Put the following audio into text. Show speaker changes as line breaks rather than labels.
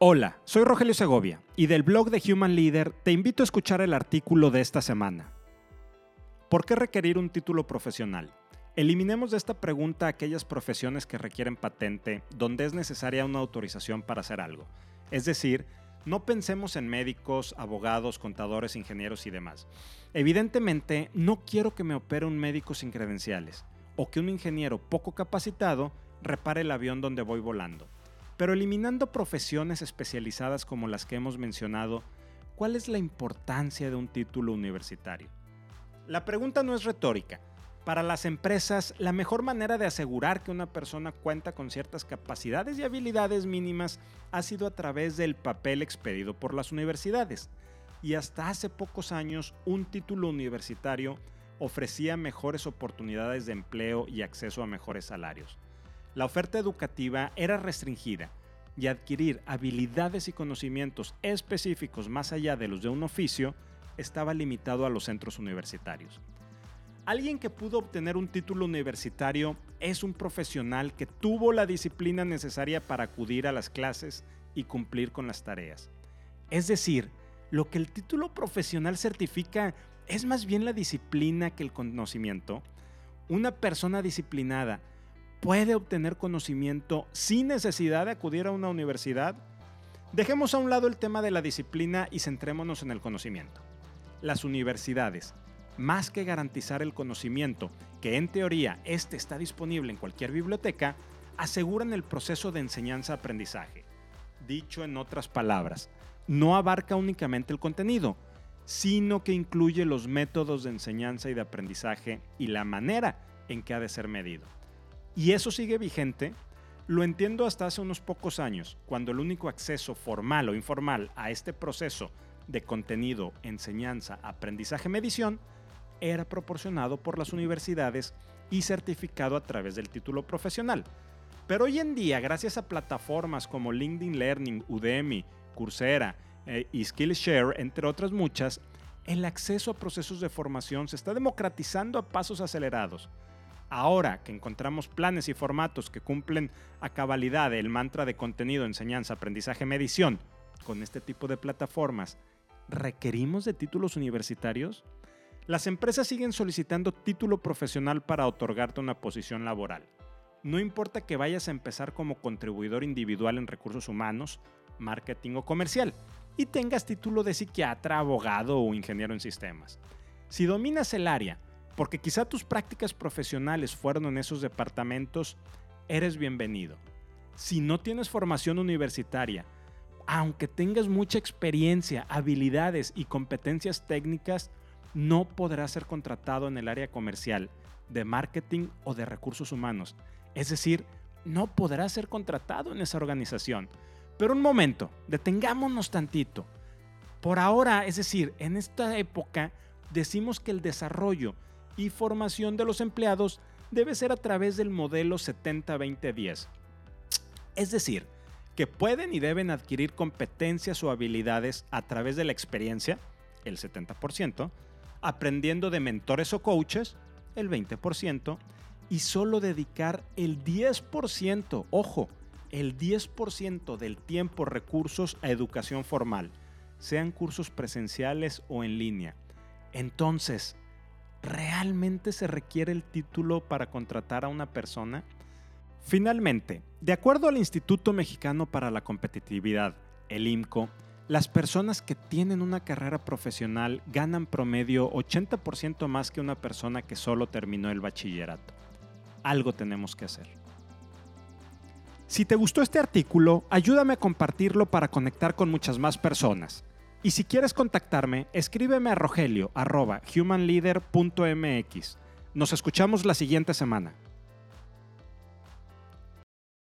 Hola, soy Rogelio Segovia y del blog de Human Leader te invito a escuchar el artículo de esta semana. ¿Por qué requerir un título profesional? Eliminemos de esta pregunta aquellas profesiones que requieren patente donde es necesaria una autorización para hacer algo. Es decir, no pensemos en médicos, abogados, contadores, ingenieros y demás. Evidentemente, no quiero que me opere un médico sin credenciales o que un ingeniero poco capacitado repare el avión donde voy volando. Pero eliminando profesiones especializadas como las que hemos mencionado, ¿cuál es la importancia de un título universitario? La pregunta no es retórica. Para las empresas, la mejor manera de asegurar que una persona cuenta con ciertas capacidades y habilidades mínimas ha sido a través del papel expedido por las universidades. Y hasta hace pocos años, un título universitario ofrecía mejores oportunidades de empleo y acceso a mejores salarios la oferta educativa era restringida y adquirir habilidades y conocimientos específicos más allá de los de un oficio estaba limitado a los centros universitarios. Alguien que pudo obtener un título universitario es un profesional que tuvo la disciplina necesaria para acudir a las clases y cumplir con las tareas. Es decir, lo que el título profesional certifica es más bien la disciplina que el conocimiento. Una persona disciplinada puede obtener conocimiento sin necesidad de acudir a una universidad? Dejemos a un lado el tema de la disciplina y centrémonos en el conocimiento. Las universidades, más que garantizar el conocimiento, que en teoría este está disponible en cualquier biblioteca, aseguran el proceso de enseñanza-aprendizaje. Dicho en otras palabras, no abarca únicamente el contenido, sino que incluye los métodos de enseñanza y de aprendizaje y la manera en que ha de ser medido. Y eso sigue vigente. Lo entiendo hasta hace unos pocos años, cuando el único acceso formal o informal a este proceso de contenido, enseñanza, aprendizaje, medición, era proporcionado por las universidades y certificado a través del título profesional. Pero hoy en día, gracias a plataformas como LinkedIn Learning, Udemy, Coursera eh, y Skillshare, entre otras muchas, el acceso a procesos de formación se está democratizando a pasos acelerados. Ahora que encontramos planes y formatos que cumplen a cabalidad el mantra de contenido, enseñanza, aprendizaje, medición con este tipo de plataformas, ¿requerimos de títulos universitarios? Las empresas siguen solicitando título profesional para otorgarte una posición laboral. No importa que vayas a empezar como contribuidor individual en recursos humanos, marketing o comercial y tengas título de psiquiatra, abogado o ingeniero en sistemas. Si dominas el área, porque quizá tus prácticas profesionales fueron en esos departamentos, eres bienvenido. Si no tienes formación universitaria, aunque tengas mucha experiencia, habilidades y competencias técnicas, no podrás ser contratado en el área comercial, de marketing o de recursos humanos. Es decir, no podrás ser contratado en esa organización. Pero un momento, detengámonos tantito. Por ahora, es decir, en esta época, decimos que el desarrollo y formación de los empleados debe ser a través del modelo 70-20-10. Es decir, que pueden y deben adquirir competencias o habilidades a través de la experiencia, el 70%, aprendiendo de mentores o coaches, el 20%, y solo dedicar el 10%, ojo, el 10% del tiempo, recursos a educación formal, sean cursos presenciales o en línea. Entonces, ¿realmente se requiere el título para contratar a una persona? Finalmente, de acuerdo al Instituto Mexicano para la Competitividad, el IMCO, las personas que tienen una carrera profesional ganan promedio 80% más que una persona que solo terminó el bachillerato. Algo tenemos que hacer. Si te gustó este artículo, ayúdame a compartirlo para conectar con muchas más personas. Y si quieres contactarme, escríbeme a rogelio.humanleader.mx. Nos escuchamos la siguiente semana.